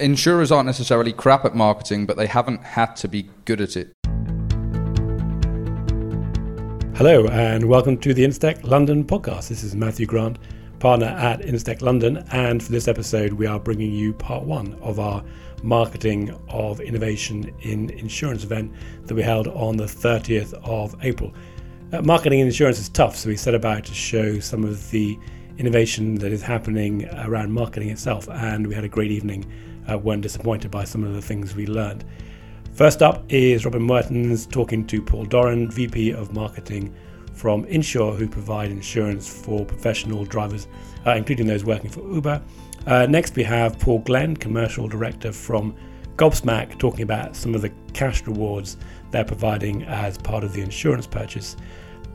Insurers aren't necessarily crap at marketing, but they haven't had to be good at it. Hello, and welcome to the Instech London podcast. This is Matthew Grant, partner at Instech London, and for this episode, we are bringing you part one of our marketing of innovation in insurance event that we held on the 30th of April. Uh, marketing in insurance is tough, so we set about to show some of the innovation that is happening around marketing itself, and we had a great evening uh, weren't disappointed by some of the things we learned. First up is Robin Merttens talking to Paul Doran, VP of Marketing from Inshur, who provide insurance for professional drivers, uh, including those working for Uber. Uh, next, we have Paul Glenn, Commercial Director from Gobsmack, talking about some of the cash rewards they're providing as part of the insurance purchase.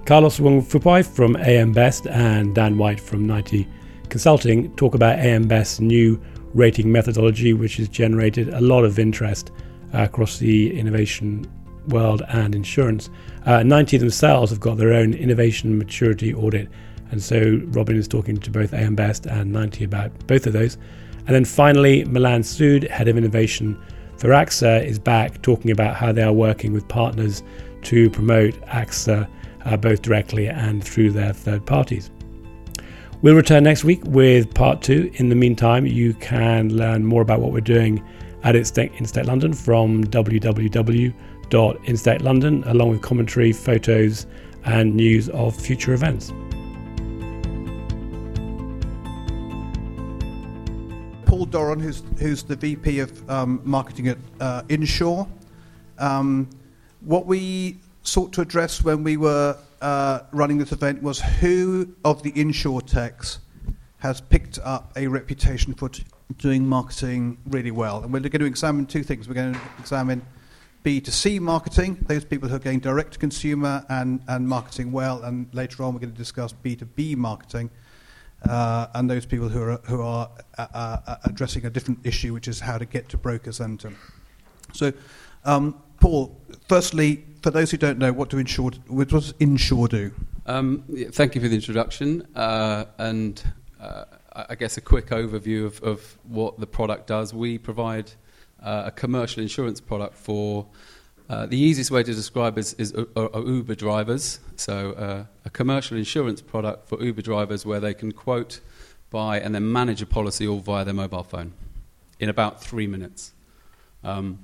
Carlos Wong-Fupuy from AM Best and Dan White from 90 Consulting talk about AM Best's new rating methodology, which has generated a lot of interest uh, across the innovation world and insurance. Uh, 90 themselves have got their own innovation maturity audit. And so Robin is talking to both AM Best and 90 about both of those. And then finally, Milan Sood, head of innovation for AXA, is back talking about how they are working with partners to promote AXA uh, both directly and through their third parties. We'll return next week with part two. In the meantime, you can learn more about what we're doing at Instech London from www.instechlondon, along with commentary, photos, and news of future events. Paul Doran, who's, who's the VP of um, marketing at uh. Um, what we sought to address when we were uh, running this event was who of the insure techs has picked up a reputation for t- doing marketing really well. And we're going to examine two things. We're going to examine B2C marketing, those people who are going direct to consumer and, and marketing well, and later on we're going to discuss B2B marketing. Uh, and those people who are, who are uh, uh, addressing a different issue, which is how to get to brokers and to. So, um, Paul, firstly, for those who don't know, what do Inshur, what does Inshur do? Um, thank you for the introduction, uh, and uh, I guess a quick overview of, of, what the product does. We provide uh, a commercial insurance product for. Uh, the easiest way to describe is, is Uber drivers. So, uh, a commercial insurance product for Uber drivers where they can quote, buy, and then manage a policy all via their mobile phone in about three minutes. Um,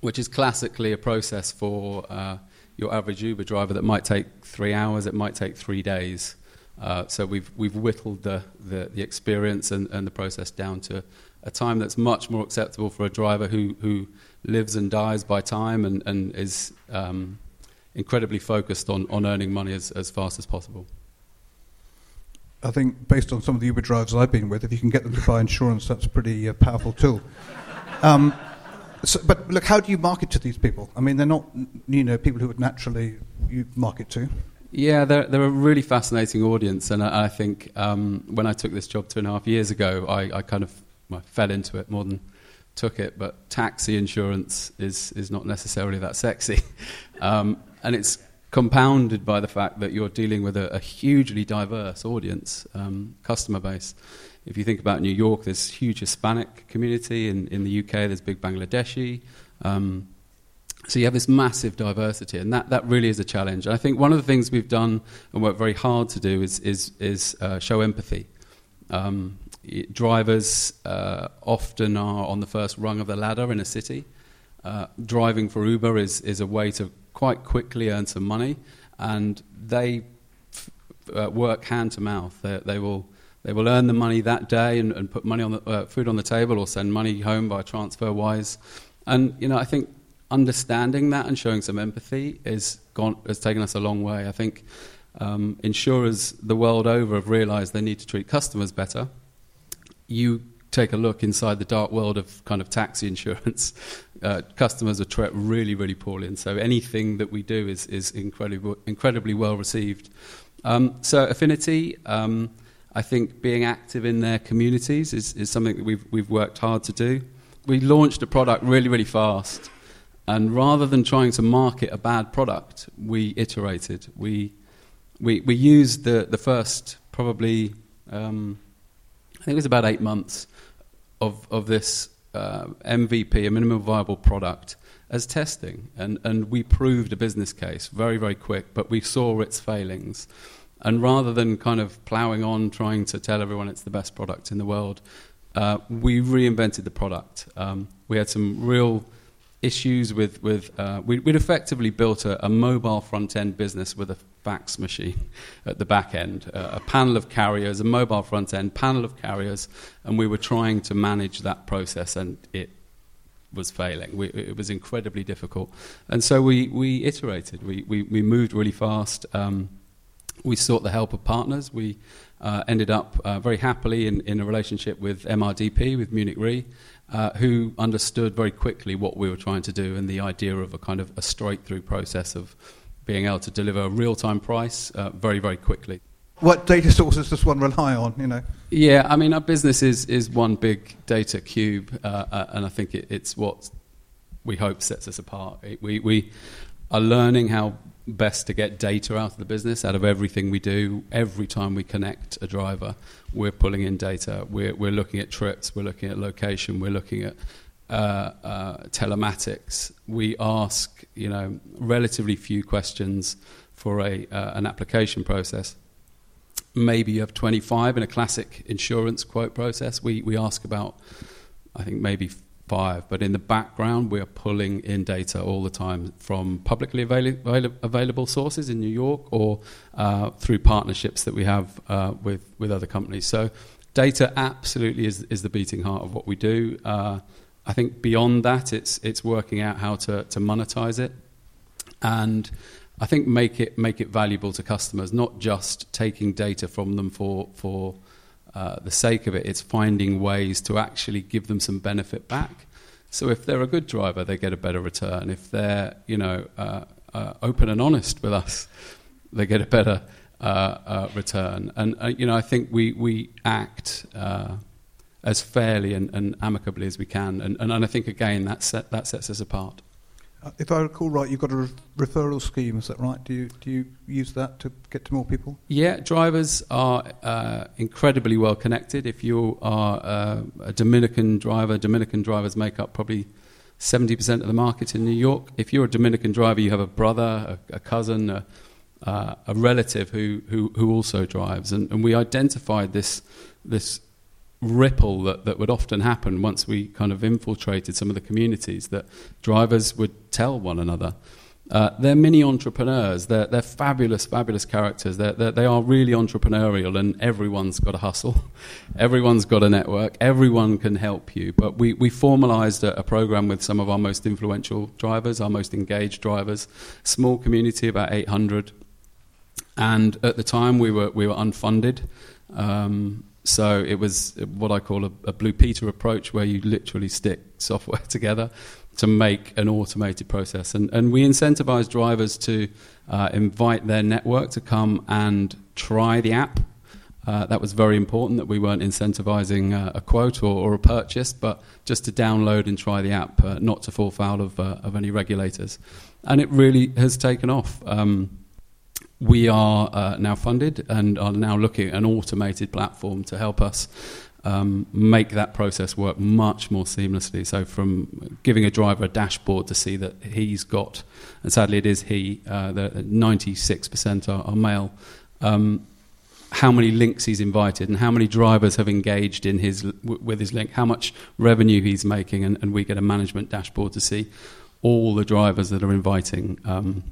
which is classically a process for uh, your average Uber driver that might take three hours, it might take three days. Uh, so we've, we've whittled the, the, the experience and, and, the process down to a time that's much more acceptable for a driver who, who lives and dies by time and, and is um, incredibly focused on, on earning money as, as fast as possible. I think, based on some of the Uber drivers I've been with, if you can get them to buy insurance, that's a pretty uh, powerful tool. Um, so, but look, how do you market to these people? I mean, they're not, you know, people who would naturally you market to. Yeah, they're, they're a really fascinating audience, and I, I think um, when I took this job two and a half years ago, I, I kind of well, fell into it more than took it. But taxi insurance is is not necessarily that sexy, um, and it's compounded by the fact that you're dealing with a, a hugely diverse audience, um, customer base. If you think about New York, there's huge Hispanic community. In, in the UK, there's big Bangladeshi. Um, so you have this massive diversity, and that, that really is a challenge. And I think one of the things we've done and worked very hard to do is, is, is uh, show empathy. Um, drivers uh, often are on the first rung of the ladder in a city. Uh, driving for Uber is, is a way to quite quickly earn some money, and they f- uh, work hand to mouth. They, they will they will earn the money that day and, and put money on the, uh, food on the table or send money home by TransferWise. And, you know, I think understanding that and showing some empathy is gone, has taken us a long way. I think um, insurers the world over have realized they need to treat customers better. You take a look inside the dark world of kind of taxi insurance, uh, customers are treated really, really poorly. And so anything that we do is, is incredibly, incredibly well received. Um, so, Affinity. Um, I think being active in their communities is, is something that we've, we've worked hard to do. We launched a product really, really fast. And rather than trying to market a bad product, we iterated. We, we, we used the, the first probably, um, I think it was about eight months of, of this uh, MVP, a minimum viable product, as testing. And, and we proved a business case very, very quick, but we saw its failings. And rather than kind of ploughing on, trying to tell everyone it's the best product in the world, uh, we reinvented the product. Um, we had some real issues with, with uh, we, would effectively built a, a, mobile front end business with a fax machine at the back end, uh, a panel of carriers, a mobile front end, panel of carriers, and we were trying to manage that process, and it was failing. We, it was incredibly difficult. And so we, we iterated, we, we, we moved really fast. Um, we sought the help of partners. We uh, ended up uh, very happily in, in a relationship with MRDP, with Munich Re, uh, who understood very quickly what we were trying to do and the idea of a kind of a straight through process of being able to deliver a real time price uh, very, very quickly. What data sources does one rely on? You know. Yeah, I mean, our business is is one big data cube, uh, uh, and I think it, it's what we hope sets us apart. We we are learning how best to get data out of the business, out of everything we do. Every time we connect a driver, we're pulling in data. We're, we're looking at trips, we're looking at location, we're looking at uh, uh, telematics. We ask, you know, relatively few questions for a, uh, an application process. Maybe you have 25 in a classic insurance quote process. We, we ask about, I think, maybe five. But in the background, we are pulling in data all the time from publicly avail- available sources in New York or uh, through partnerships that we have uh, with, with other companies. So data absolutely is, is the beating heart of what we do. Uh, I think beyond that, it's, it's working out how to, to monetize it. And I think make it, make it valuable to customers, not just taking data from them for, for uh, the sake of it. It's finding ways to actually give them some benefit back. So if they're a good driver, they get a better return. If they're, you know, uh, uh, open and honest with us, they get a better uh, uh, return. And you know, I think we we act as fairly and, and, amicably as we can. And, and, and I think again that set, that sets us apart. Uh, if I recall right, you've got a re- referral scheme, is that right? Do you, do you use that to get to more people? Yeah, drivers are uh, incredibly well connected. If you are uh, a Dominican driver, Dominican drivers make up probably 70% of the market in New York. If you're a Dominican driver, you have a brother, a, a cousin, a, uh, a relative who, who, who also drives. And, and we identified this, this ripple that, that would often happen once we kind of infiltrated some of the communities that drivers would tell one another. Uh, they're mini entrepreneurs. They're, they're fabulous, fabulous characters. They're, they're, they are really entrepreneurial, and everyone's got a hustle. everyone's got a network. Everyone can help you. But we, we formalized a, a program with some of our most influential drivers, our most engaged drivers, small community, about 800. And at the time, we were, we were unfunded. Um, so it was what I call a, a, Blue Peter approach, where you literally stick software together to make an automated process. And, and we incentivize drivers to uh, invite their network to come and try the app. Uh, that was very important that we weren't incentivizing uh, a quote or, or, a purchase, but just to download and try the app, uh, not to fall foul of, uh, of any regulators. And it really has taken off. Um, we are uh, now funded and are now looking at an automated platform to help us um, make that process work much more seamlessly. So, from giving a driver a dashboard to see that he's got, and sadly it is he, uh, the 96% are, are male, um, how many links he's invited and how many drivers have engaged in his, w- with his link, how much revenue he's making, and, and, we get a management dashboard to see all the drivers that are inviting. Um,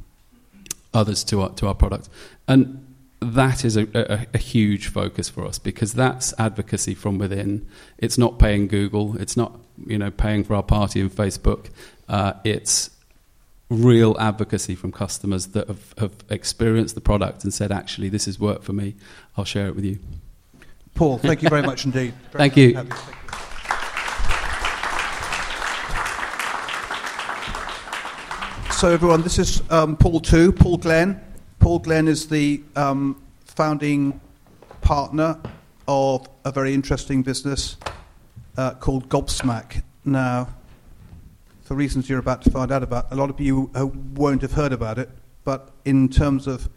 others to our, to our product. And that is a, a, a, huge focus for us because that's advocacy from within. It's not paying Google. It's not you know paying for our party in Facebook. Uh, it's real advocacy from customers that have, have experienced the product and said, actually, this has worked for me. I'll share it with you. Paul, thank you very much indeed. Very thank you. So, everyone, this is um, Paul too, Paul Glenn. Paul Glenn is the um, founding partner of a very interesting business uh, called Gobsmack. Now, for reasons you're about to find out about, a lot of you uh, won't have heard about it, but in terms of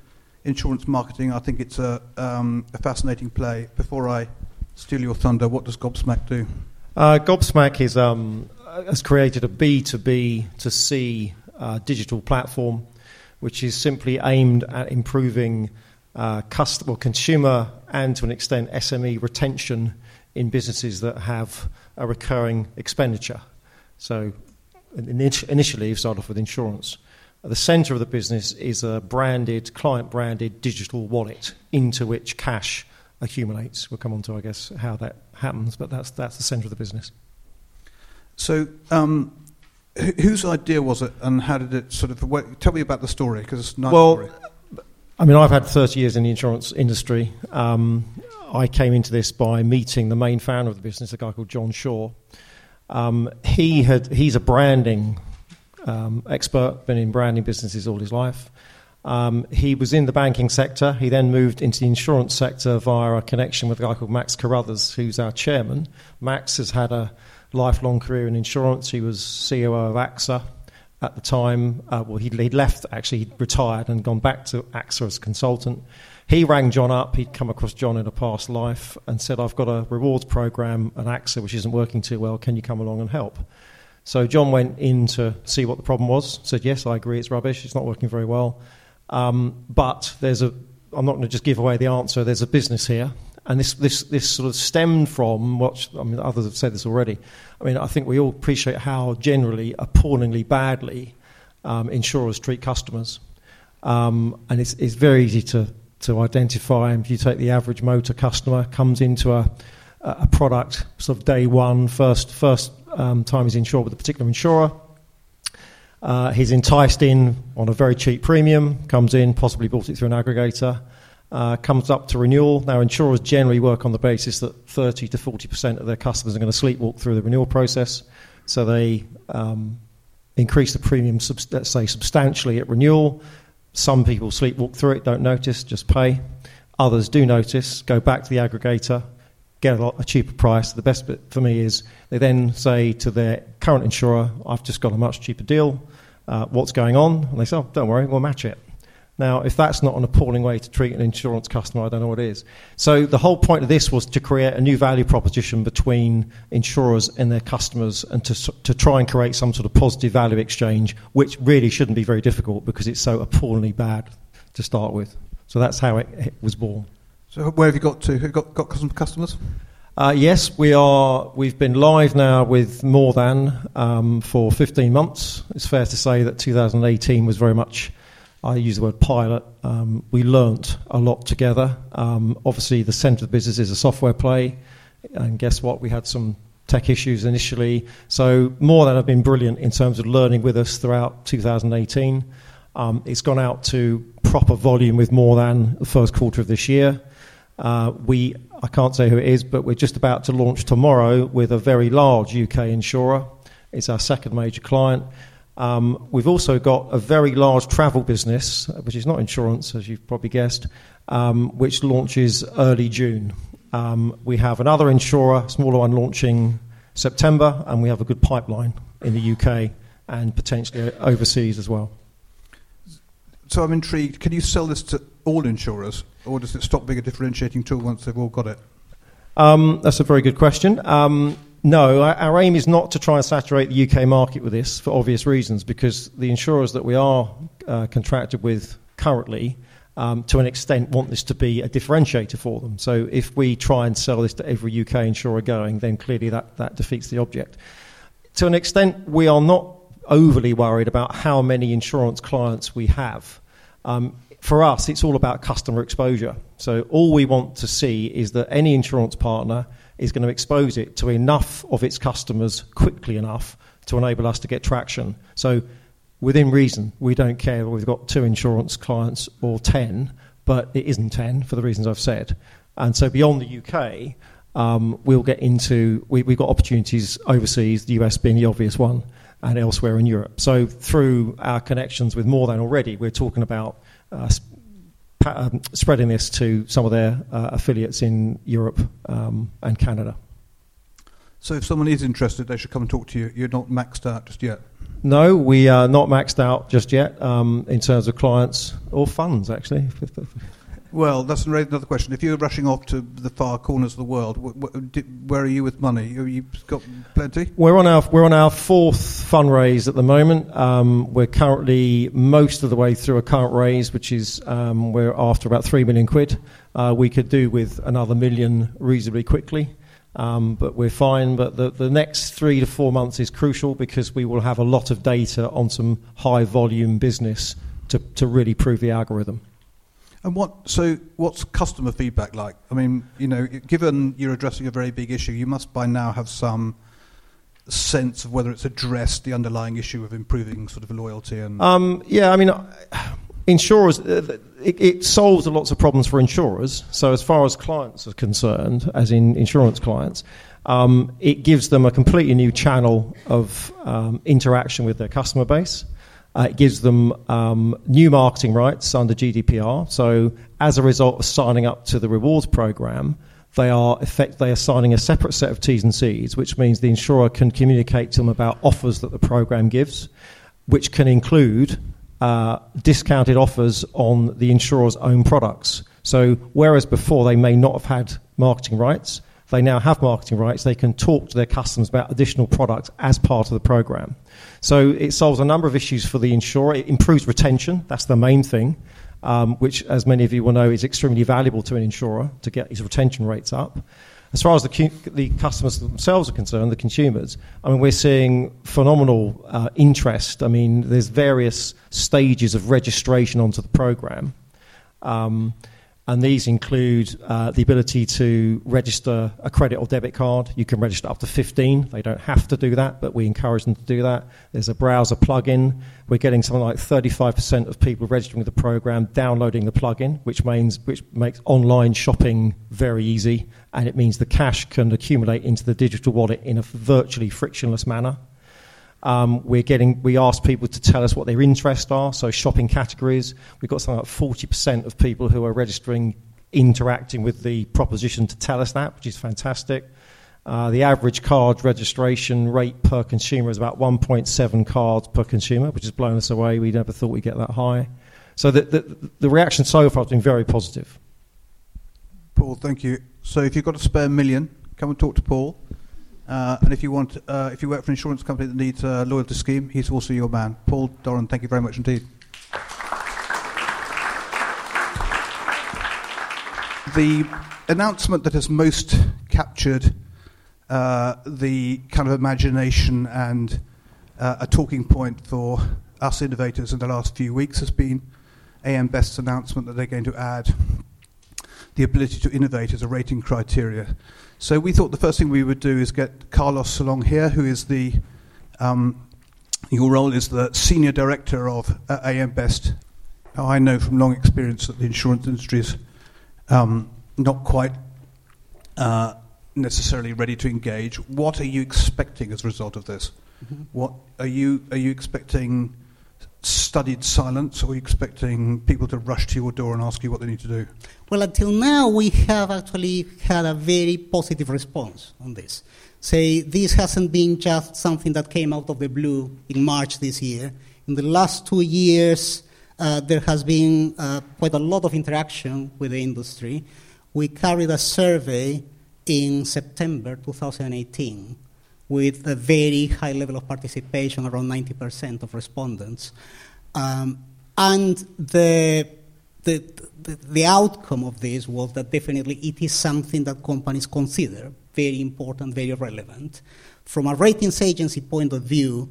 insurance marketing, I think it's a, um, a fascinating play. Before I steal your thunder, what does Gobsmack do? Uh, Gobsmack is, um, has created a B2B to C uh, digital platform, which is simply aimed at improving uh, customer, consumer, and to an extent SME retention in businesses that have a recurring expenditure. So, initially, you start off with insurance. At the centre of the business is a branded, client branded digital wallet into which cash accumulates. We'll come on to, I guess, how that happens, but that's, that's the centre of the business. So, um, whose idea was it, and how did it sort of? work? Tell me about the story because it's a nice well, story. I mean, I've had 30 years in the insurance industry. Um, I came into this by meeting the main founder of the business, a guy called John Shaw. Um, he had he's a branding um, expert, been in branding businesses all his life. Um, he was in the banking sector. He then moved into the insurance sector via a connection with a guy called Max Carruthers, who's our chairman. Max has had a lifelong career in insurance. He was COO of AXA at the time. Uh, well, he'd, he'd, left, actually, he'd retired and gone back to AXA as a consultant. He rang John up. He'd come across John in a past life and said, I've got a rewards program at AXA which isn't working too well. Can you come along and help? So John went in to see what the problem was. Said, Yes, I agree, it's rubbish. It's not working very well. Um, but there's a, I'm not going to just give away the answer, there's a business here. And this, this, this sort of stemmed from what, I mean, others have said this already. I mean, I think we all appreciate how generally, appallingly badly um, insurers treat customers. Um, and it's, it's very easy to, to identify. If you take the average motor customer, comes into a, a product sort of day one, first, first um, time he's insured with a particular insurer, uh, he's enticed in on a very cheap premium, comes in, possibly bought it through an aggregator, uh, comes up to renewal. Now, insurers generally work on the basis that 30 to 40% of their customers are going to sleepwalk through the renewal process. So they um, increase the premium, let's say, substantially at renewal. Some people sleepwalk through it, don't notice, just pay. Others do notice, go back to the aggregator, get a, lot, a cheaper price. The best bit for me is they then say to their current insurer, I've just got a much cheaper deal. Uh, what's going on? And they say, oh, don't worry, we'll match it. Now, if that's not an appalling way to treat an insurance customer, I don't know what is. So, the whole point of this was to create a new value proposition between insurers and their customers and to, to try and create some sort of positive value exchange, which really shouldn't be very difficult because it's so appallingly bad to start with. So, that's how it, it was born. So where have you got to? Have you got, got customers? Uh, yes, we are. We've been live now with more than um, for 15 months. It's fair to say that 2018 was very much. I use the word pilot. Um, we learnt a lot together. Um, obviously, the centre of the business is a software play, and guess what? We had some tech issues initially. So More Than have been brilliant in terms of learning with us throughout 2018. Um, it's gone out to proper volume with More Than the first quarter of this year. Uh, we, I can't say who it is, but we're just about to launch tomorrow with a very large UK insurer. It's our second major client. Um, we've also got a very large travel business, which is not insurance, as you've probably guessed, um, which launches early June. Um, we have another insurer, smaller one, launching September, and we have a good pipeline in the UK and potentially overseas as well. So I'm intrigued. Can you sell this to all insurers, or does it stop being a differentiating tool once they've all got it? Um, that's a very good question. No, our, our, aim is not to try and saturate the UK market with this for obvious reasons, because the insurers that we are uh, contracted with currently, um, to an extent, want this to be a differentiator for them. So if we try and sell this to every UK insurer going, then clearly that, that defeats the object. To an extent, we are not overly worried about how many insurance clients we have. Um, for us, it's all about customer exposure. So all we want to see is that any insurance partner is going to expose it to enough of its customers quickly enough to enable us to get traction. So within reason, we don't care whether we've got two insurance clients or 10, but it isn't 10 for the reasons I've said. And so beyond the UK, um, we'll get into, we, have got opportunities overseas, the US being the obvious one, and elsewhere in Europe. So through our connections with More Than already, we're talking about uh, um, spreading this to some of their uh, affiliates in Europe um, and Canada. So, if someone is interested, they should come and talk to you. You're not maxed out just yet. No, we are not maxed out just yet um, in terms of clients or funds, actually. Well, that's another question. If you're rushing off to the far corners of the world, wh- wh- where are you with money? Have you got plenty? We're on our we're on our fourth fundraise at the moment. Um, we're currently most of the way through a current raise, which is um, we're after about three million quid. Uh, we could do with another million reasonably quickly. Um, but we're fine. But the, the next three to four months is crucial because we will have a lot of data on some high volume business to, to really prove the algorithm. And what? So, what's customer feedback like? I mean, you know, given you're addressing a very big issue, you must by now have some sense of whether it's addressed the underlying issue of improving sort of loyalty and. Um, yeah, I mean, insurers. Uh, it, it, solves lots of problems for insurers. So, as far as clients are concerned, as in insurance clients, um, it gives them a completely new channel of um, interaction with their customer base. Uh, it gives them um, new marketing rights under GDPR. So, as a result of signing up to the rewards program, they are effect they are signing a separate set of T's and C's, which means the insurer can communicate to them about offers that the program gives, which can include uh, discounted offers on the insurer's own products. So, whereas before they may not have had marketing rights, they now have marketing rights. They can talk to their customers about additional products as part of the program. So it solves a number of issues for the insurer. It improves retention. That's the main thing, um, which, as many of you will know, is extremely valuable to an insurer to get his retention rates up. As far as the, the customers themselves are concerned, the consumers, I mean, we're seeing phenomenal uh, interest. I mean, there's various stages of registration onto the program. Um, and these include uh, the ability to register a credit or debit card. You can register up to 15. They don't have to do that, but we encourage them to do that. There's a browser plugin. We're getting something like 35% of people registering with the program downloading the plugin, which means which makes online shopping very easy, and it means the cash can accumulate into the digital wallet in a virtually frictionless manner. Um, we're getting, we ask people to tell us what their interests are, so shopping categories. We've got something like 40% of people who are registering, interacting with the proposition to tell us that, which is fantastic. Uh, the average card registration rate per consumer is about 1.7 cards per consumer, which has blown us away. We never thought we'd get that high. So the, the, the reaction so far has been very positive. Paul, thank you. So if you've got a spare million, come and talk to Paul. Uh, and if you want, uh, if you work for an insurance company that needs a loyalty scheme, he's also your man. Paul Doran, thank you very much indeed. The announcement that has most captured uh, the kind of imagination and uh, a talking point for us innovators in the last few weeks has been AM Best's announcement that they're going to add the ability to innovate as a rating criteria so we thought the first thing we would do is get Carlos along here, who is the um, your role is the senior director of uh, AM Best. Now, I know from long experience that the insurance industry is um, not quite uh, necessarily ready to engage. What are you expecting as a result of this? Mm-hmm. What are you are you expecting? Studied silence, or you expecting people to rush to your door and ask you what they need to do? Well, until now, we have actually had a very positive response on this. Say, this hasn't been just something that came out of the blue in March this year. In the last two years, uh, there has been uh, quite a lot of interaction with the industry. We carried a survey in September 2018 with a very high level of participation, around 90% of respondents. Um, and the, the, the, the, outcome of this was that definitely it is something that companies consider very important, very relevant. From a ratings agency point of view,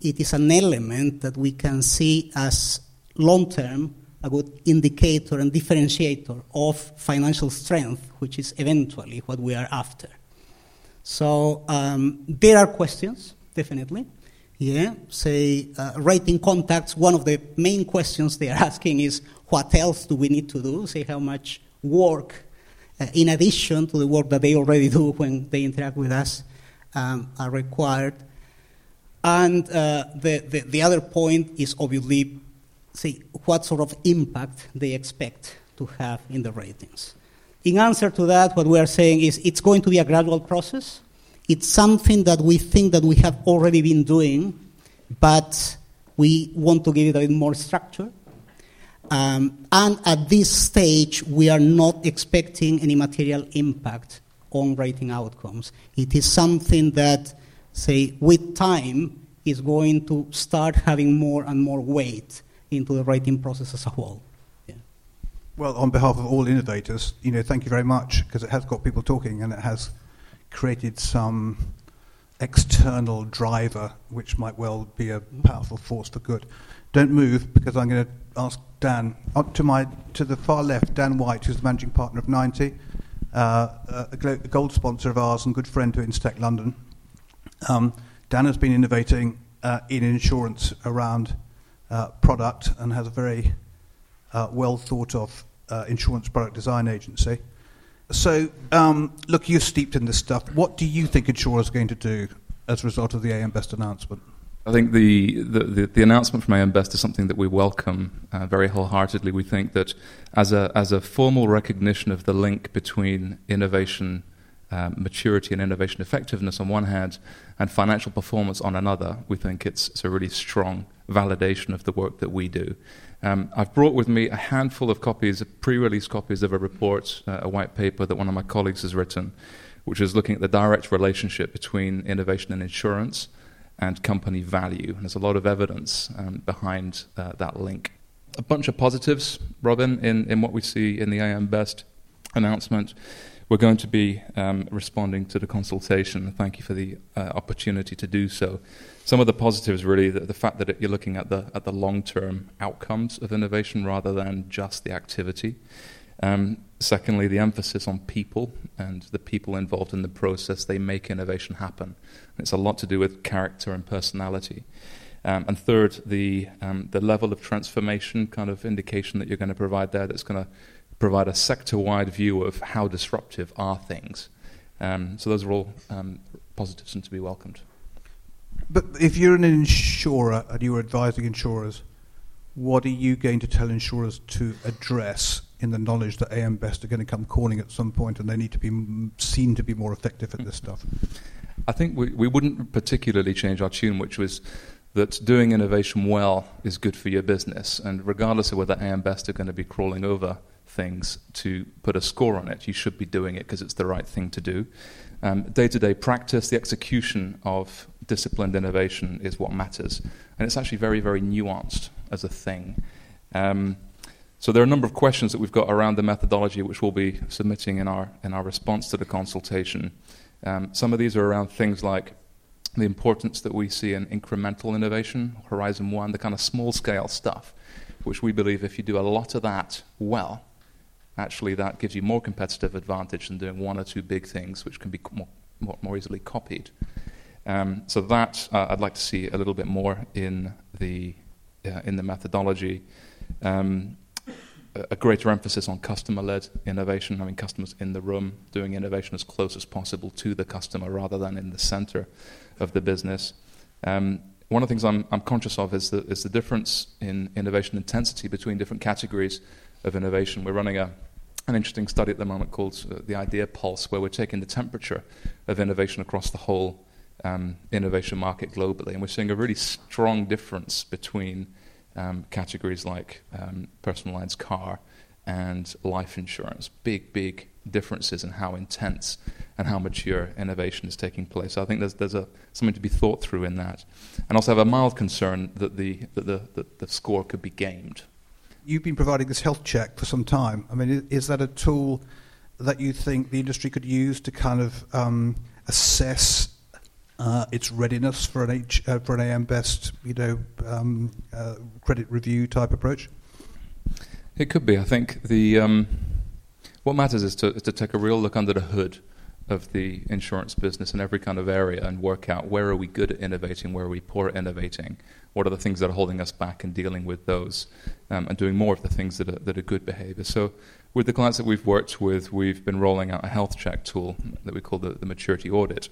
it is an element that we can see as long term a good indicator and differentiator of financial strength, which is eventually what we are after. So um, there are questions, definitely. Yeah, say uh, rating contacts. One of the main questions they are asking is, what else do we need to do? Say how much work, uh, in addition to the work that they already do when they interact with us, um, are required. And uh, the, the, the other point is obviously, say, what sort of impact they expect to have in the ratings. In answer to that, what we are saying is it's going to be a gradual process. It's something that we think that we have already been doing, but we want to give it a bit more structure. Um, and at this stage, we are not expecting any material impact on rating outcomes. It is something that, say, with time, is going to start having more and more weight into the rating process as a whole. Well, on behalf of all innovators, you know, thank you very much because it has got people talking and it has created some external driver which might well be a powerful force for good. Don't move because I'm going to ask Dan up to my to the far left. Dan White, who's the managing partner of 90, uh, a gold sponsor of ours and good friend to Instech London. Um, Dan has been innovating uh, in insurance around uh, product and has a very uh, well thought of uh, insurance product design agency. So, um, look, you're steeped in this stuff. What do you think insurers are going to do as a result of the AM Best announcement? I think the, the, the, the, announcement from AM Best is something that we welcome uh, very wholeheartedly. We think that as a, as a formal recognition of the link between innovation um, maturity and innovation effectiveness on one hand and financial performance on another, we think it's, it's a really strong validation of the work that we do. Um, I've brought with me a handful of copies, pre release copies of a report, uh, a white paper that one of my colleagues has written, which is looking at the direct relationship between innovation and insurance and company value. And there's a lot of evidence um, behind uh, that link. A bunch of positives, Robin, in, in what we see in the AM Best announcement. We're going to be um, responding to the consultation. Thank you for the uh, opportunity to do so. Some of the positives, really, the, the fact that it, you're looking at the at the long-term outcomes of innovation rather than just the activity. Um, secondly, the emphasis on people and the people involved in the process. They make innovation happen. It's a lot to do with character and personality. Um, and third, the, um, the level of transformation kind of indication that you're going to provide there that's going to provide a sector wide view of how disruptive are things. Um, so those are all um, positives and to be welcomed. But if you're an insurer and you're advising insurers, what are you going to tell insurers to address in the knowledge that AM Best are going to come calling at some point and they need to be seen to be more effective at this hmm. stuff? I think we, we wouldn't particularly change our tune, which was that doing innovation well is good for your business. And regardless of whether AM Best are going to be crawling over things to put a score on it, you should be doing it because it's the right thing to do. Day to day practice, the execution of disciplined innovation is what matters. And it's actually very, very nuanced as a thing. Um, so there are a number of questions that we've got around the methodology, which we'll be submitting in our, in our response to the consultation. Um, some of these are around things like the importance that we see in incremental innovation, Horizon 1, the kind of small scale stuff, which we believe if you do a lot of that well, actually that gives you more competitive advantage than doing one or two big things, which can be more, more easily copied. Um, so that uh, I'd like to see a little bit more in the, uh, in the methodology. Um, a greater emphasis on customer-led innovation, having customers in the room, doing innovation as close as possible to the customer rather than in the center of the business. Um, one of the things I'm, I'm conscious of is the, is the difference in innovation intensity between different categories of innovation. We're running a, an interesting study at the moment called uh, the Idea Pulse, where we're taking the temperature of innovation across the whole um, innovation market globally, and we're seeing a really strong difference between um, categories like um, personal lines car and life insurance. Big, big differences in how intense and how mature innovation is taking place. So I think there's, there's a, something to be thought through in that. And also have a mild concern that the, that the, that the score could be gamed. You've been providing this health check for some time. I mean, is that a tool that you think the industry could use to kind of um, assess uh, its readiness for an H, uh, for an AM Best, you know, um, uh, credit review type approach? It could be. I think the um, what matters is to, is to take a real look under the hood of the insurance business in every kind of area and work out where are we good at innovating, where are we poor at innovating, what are the things that are holding us back and dealing with those, um, and doing more of the things that are, that are good behavior. So, with the clients that we've worked with, we've been rolling out a health check tool that we call the, the maturity audit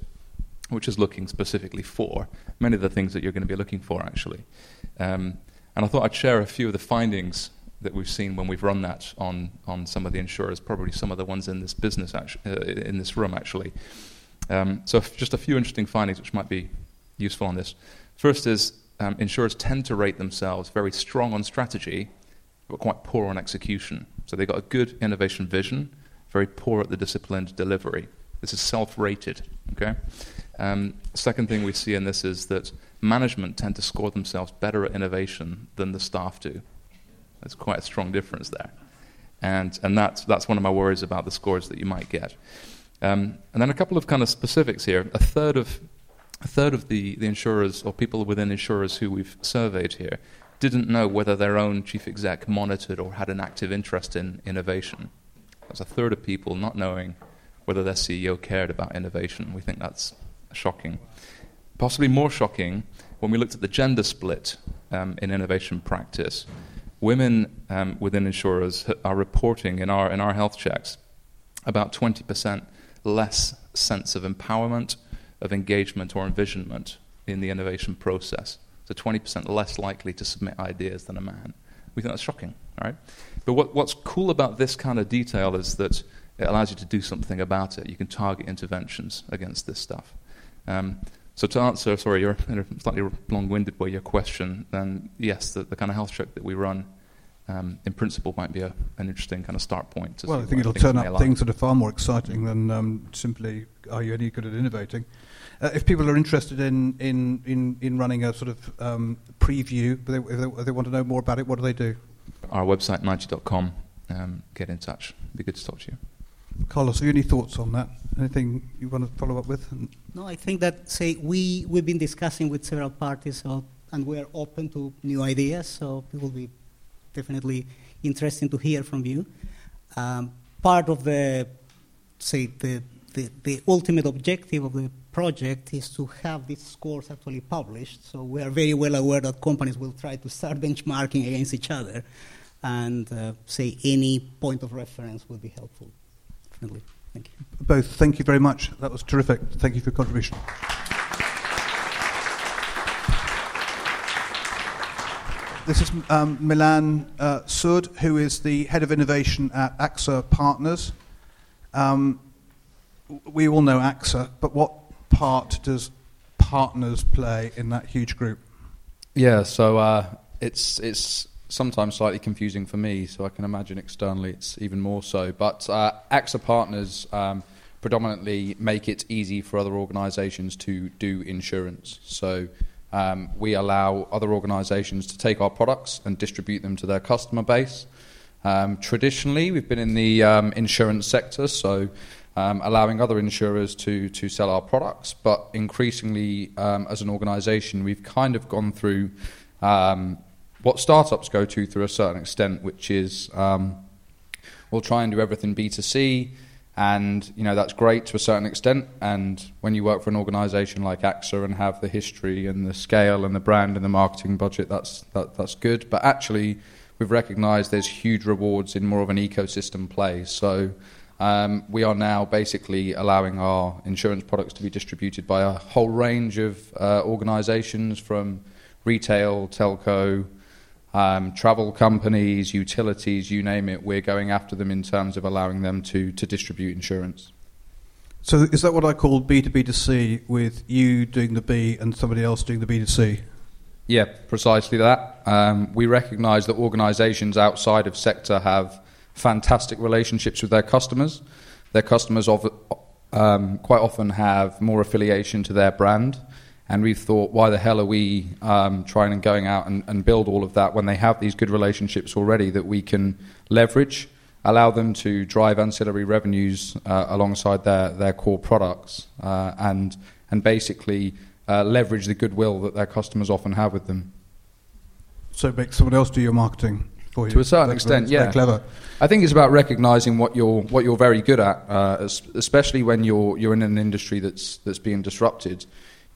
which is looking specifically for many of the things that you're going to be looking for, actually. Um, and I thought I'd share a few of the findings that we've seen when we've run that on, on some of the insurers, probably some of the ones in this business, actu- uh, in this room, actually. Um, so, f- just a few interesting findings which might be useful on this. First is um, insurers tend to rate themselves very strong on strategy but quite poor on execution. So they've got a good innovation vision, very poor at the disciplined delivery. This is self-rated. Okay. Um, second thing we see in this is that management tend to score themselves better at innovation than the staff do. There's quite a strong difference there. And, and that's, that's one of my worries about the scores that you might get. Um, and then a couple of kind of specifics here. A third of, a third of the, the insurers or people within insurers who we've surveyed here didn't know whether their own chief exec monitored or had an active interest in innovation. That's a third of people not knowing whether their CEO cared about innovation. We think that's shocking. Possibly more shocking when we looked at the gender split um, in innovation practice. Women um, within insurers are reporting in our, in our health checks about 20% less sense of empowerment, of engagement, or envisionment in the innovation process. So 20% less likely to submit ideas than a man. We think that's shocking, right? But what, what's cool about this kind of detail is that it allows you to do something about it. You can target interventions against this stuff. Um, so to answer, sorry, your in a slightly long-winded way, your question, then yes, the, the kind of health check that we run, um, in principle, might be a, an interesting kind of start point. well, I think it'll turn up things that are far more exciting than um, simply are you any good at innovating. Uh, if people are interested in, in, in, in running a sort of um, preview, they, if, they, if they want to know more about it, what do they do? Our website, Nige.com. Um, get in touch. It'd be good to talk to you. Carlos, any thoughts on that? Anything you want to follow up with? No, I think that say we we've been discussing with several parties, so, and we are open to new ideas. So it will be definitely interesting to hear from you. Um, part of the say the, the the ultimate objective of the project is to have these scores actually published. So we are very well aware that companies will try to start benchmarking against each other, and uh, say any point of reference will be helpful. Definitely. Thank you. Both, thank you very much. That was terrific. Thank you for your contribution. This is um, Milan uh, Sood, who is the head of innovation at AXA Partners. Um, we all know AXA, but what part does Partners play in that huge group? Yeah, so uh, it's it's sometimes slightly confusing for me, so I can imagine externally it's even more so. But uh, AXA partners um, predominantly make it easy for other organisations to do insurance. So um, we allow other organisations to take our products and distribute them to their customer base. Um, traditionally, we've been in the um, insurance sector, so um, allowing other insurers to, to sell our products. But increasingly, um, as an organisation, we've kind of gone through um, what startups go to through a certain extent, which is um, we'll try and do everything B2C, and you know that's great to a certain extent. And when you work for an organisation like AXA and have the history and the scale and the brand and the marketing budget, that's that, that's good. But actually, we've recognised there's huge rewards in more of an ecosystem play. So. Um, we are now basically allowing our insurance products to be distributed by a whole range of uh, organisations from retail, telco, um, travel companies, utilities, you name it, we're going after them in terms of allowing them to, to distribute insurance. So is that what I call B2B2C with you doing the B and somebody else doing the B2C? Yeah, precisely that. Um, we recognise that organisations outside of sector have fantastic relationships with their customers. Their customers of, um, quite often have more affiliation to their brand and we've thought, why the hell are we um, trying and going out and, and, build all of that when they have these good relationships already that we can leverage, allow them to drive ancillary revenues uh, alongside their, their core products, uh, and, and basically uh, leverage the goodwill that their customers often have with them. So make someone else do your marketing for you. To a certain that's extent, yeah. clever. I think it's about recognizing what you're what you're very good at, uh, especially when you're you're in an industry that's that's being disrupted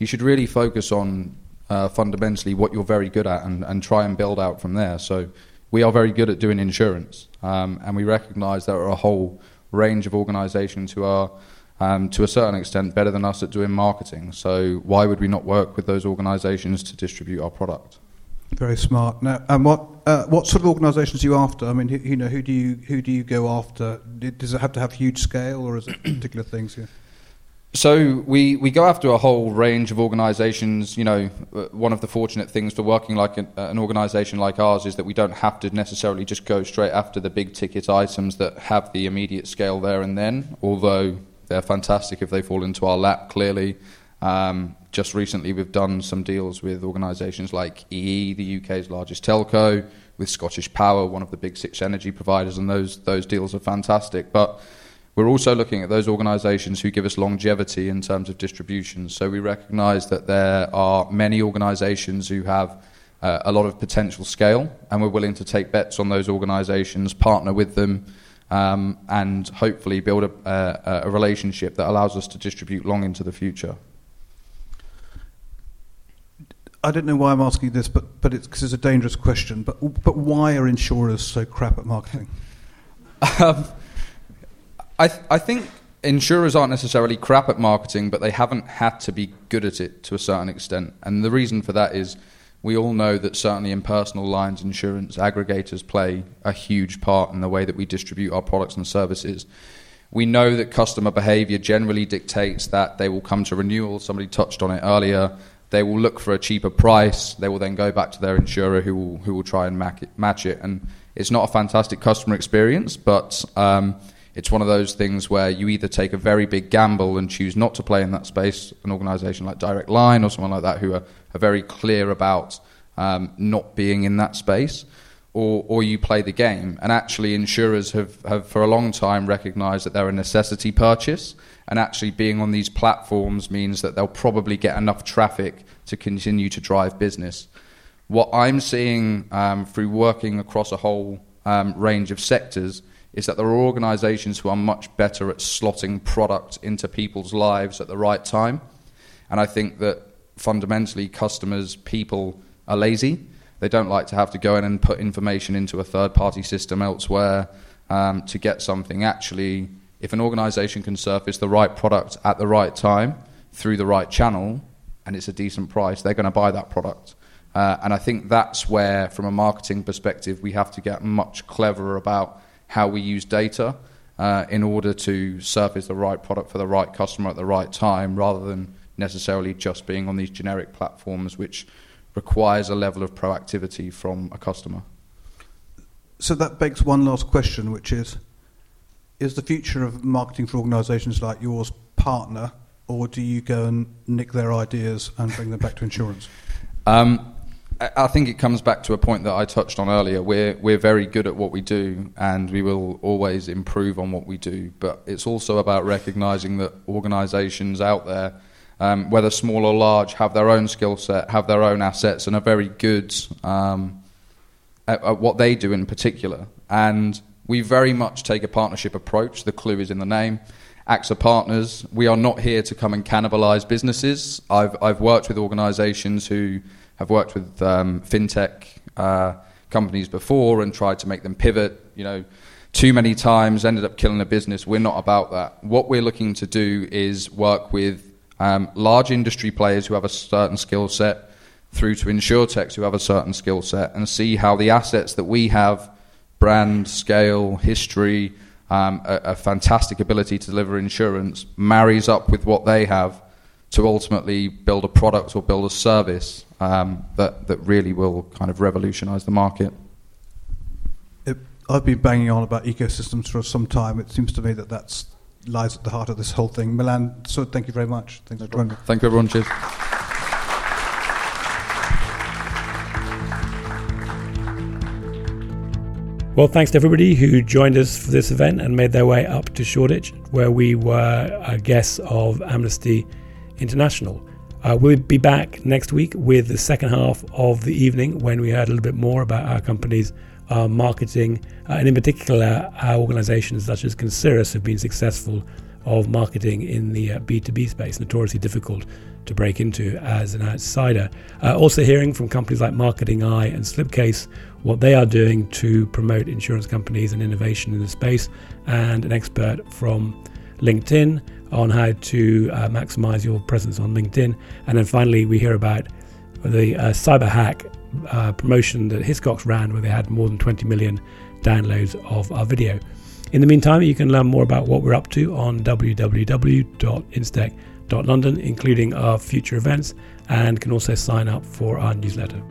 you should really focus on uh, fundamentally what you're very good at and, and try and build out from there. So we are very good at doing insurance, um, and we recognise there are a whole range of organisations who are, um, to a certain extent, better than us at doing marketing. So why would we not work with those organisations to distribute our product? Very smart. Now, and what uh, what sort of organisations are you after? I mean, who, you know, who do you who do you go after? Does it have to have huge scale, or is it particular things? Here? So we, we go after a whole range of organisations. You know, uh, one of the fortunate things for working like an, an organisation like ours is that we don't have to necessarily just go straight after the big ticket items that have the immediate scale there and then. Although they're fantastic if they fall into our lap. Clearly, um, just recently we've done some deals with organisations like EE, the UK's largest telco, with Scottish Power, one of the big six energy providers, and those those deals are fantastic. But we're also looking at those organisations who give us longevity in terms of distribution. So we recognise that there are many organisations who have uh, a lot of potential scale, and we're willing to take bets on those organisations, partner with them, um, and hopefully build a, a, a relationship that allows us to distribute long into the future. I don't know why I'm asking this, but but it's because it's a dangerous question. But but why are insurers so crap at marketing? Um, I, th- I think insurers aren't necessarily crap at marketing, but they haven't had to be good at it to a certain extent. And the reason for that is we all know that certainly in personal lines insurance, aggregators play a huge part in the way that we distribute our products and services. We know that customer behavior generally dictates that they will come to renewal. Somebody touched on it earlier. They will look for a cheaper price. They will then go back to their insurer who will, who will try and match it. And it's not a fantastic customer experience, but um, it's one of those things where you either take a very big gamble and choose not to play in that space, an organisation like Direct Line or someone like that who are, are very clear about um, not being in that space, or, or you play the game. And actually, insurers have, have for a long time recognised that they're a necessity purchase, and actually being on these platforms means that they'll probably get enough traffic to continue to drive business. What I'm seeing um, through working across a whole um, range of sectors is that there are organizations who are much better at slotting product into people's lives at the right time. And I think that fundamentally, customers, people are lazy. They don't like to have to go in and put information into a third party system elsewhere um, to get something. Actually, if an organization can surface the right product at the right time through the right channel and it's a decent price, they're going to buy that product. Uh, and I think that's where, from a marketing perspective, we have to get much cleverer about how we use data uh, in order to surface the right product for the right customer at the right time rather than necessarily just being on these generic platforms which requires a level of proactivity from a customer. So that begs one last question, which is Is the future of marketing for organisations like yours partner, or do you go and nick their ideas and bring them back to insurance? Um, I think it comes back to a point that I touched on earlier. We're we're very good at what we do, and we will always improve on what we do. But it's also about recognizing that organisations out there, um, whether small or large, have their own skill set, have their own assets, and are very good um, at, at what they do in particular. And we very much take a partnership approach. The clue is in the name. AXA Partners. We are not here to come and cannibalise businesses. I've I've worked with organisations who I've worked with um, fintech uh, companies before and tried to make them pivot. You know, too many times ended up killing a business. We're not about that. What we're looking to do is work with um, large industry players who have a certain skill set through to insurtechs who have a certain skill set and see how the assets that we have brand, scale, history, um, a, a fantastic ability to deliver insurance marries up with what they have to ultimately build a product or build a service um, that, that really will kind of revolutionize the market. It, I've been banging on about ecosystems for some time. It seems to me that that lies at the heart of this whole thing. Milan, so thank you very much. Thanks no for joining me. Thank you, everyone. Cheers. Well, thanks to everybody who joined us for this event and made their way up to Shoreditch, where we were guests of Amnesty International. Uh, we'll be back next week with the second half of the evening when we heard a little bit more about our company's uh, marketing, uh, and in particular, our organizations such as Concirrus have been successful of marketing in the B2B uh, space, notoriously difficult to break into as an outsider. Uh, also, hearing from companies like Marketing Eye and Slipcase what they are doing to promote insurance companies and innovation in the space, and an expert from LinkedIn on how to uh, maximize your presence on LinkedIn. And then finally, we hear about the uh, cyber hack uh, promotion that Hiscox ran, where they had more than 20 million downloads of our video. In the meantime, you can learn more about what we're up to on www.instech.london, including our future events, and can also sign up for our newsletter.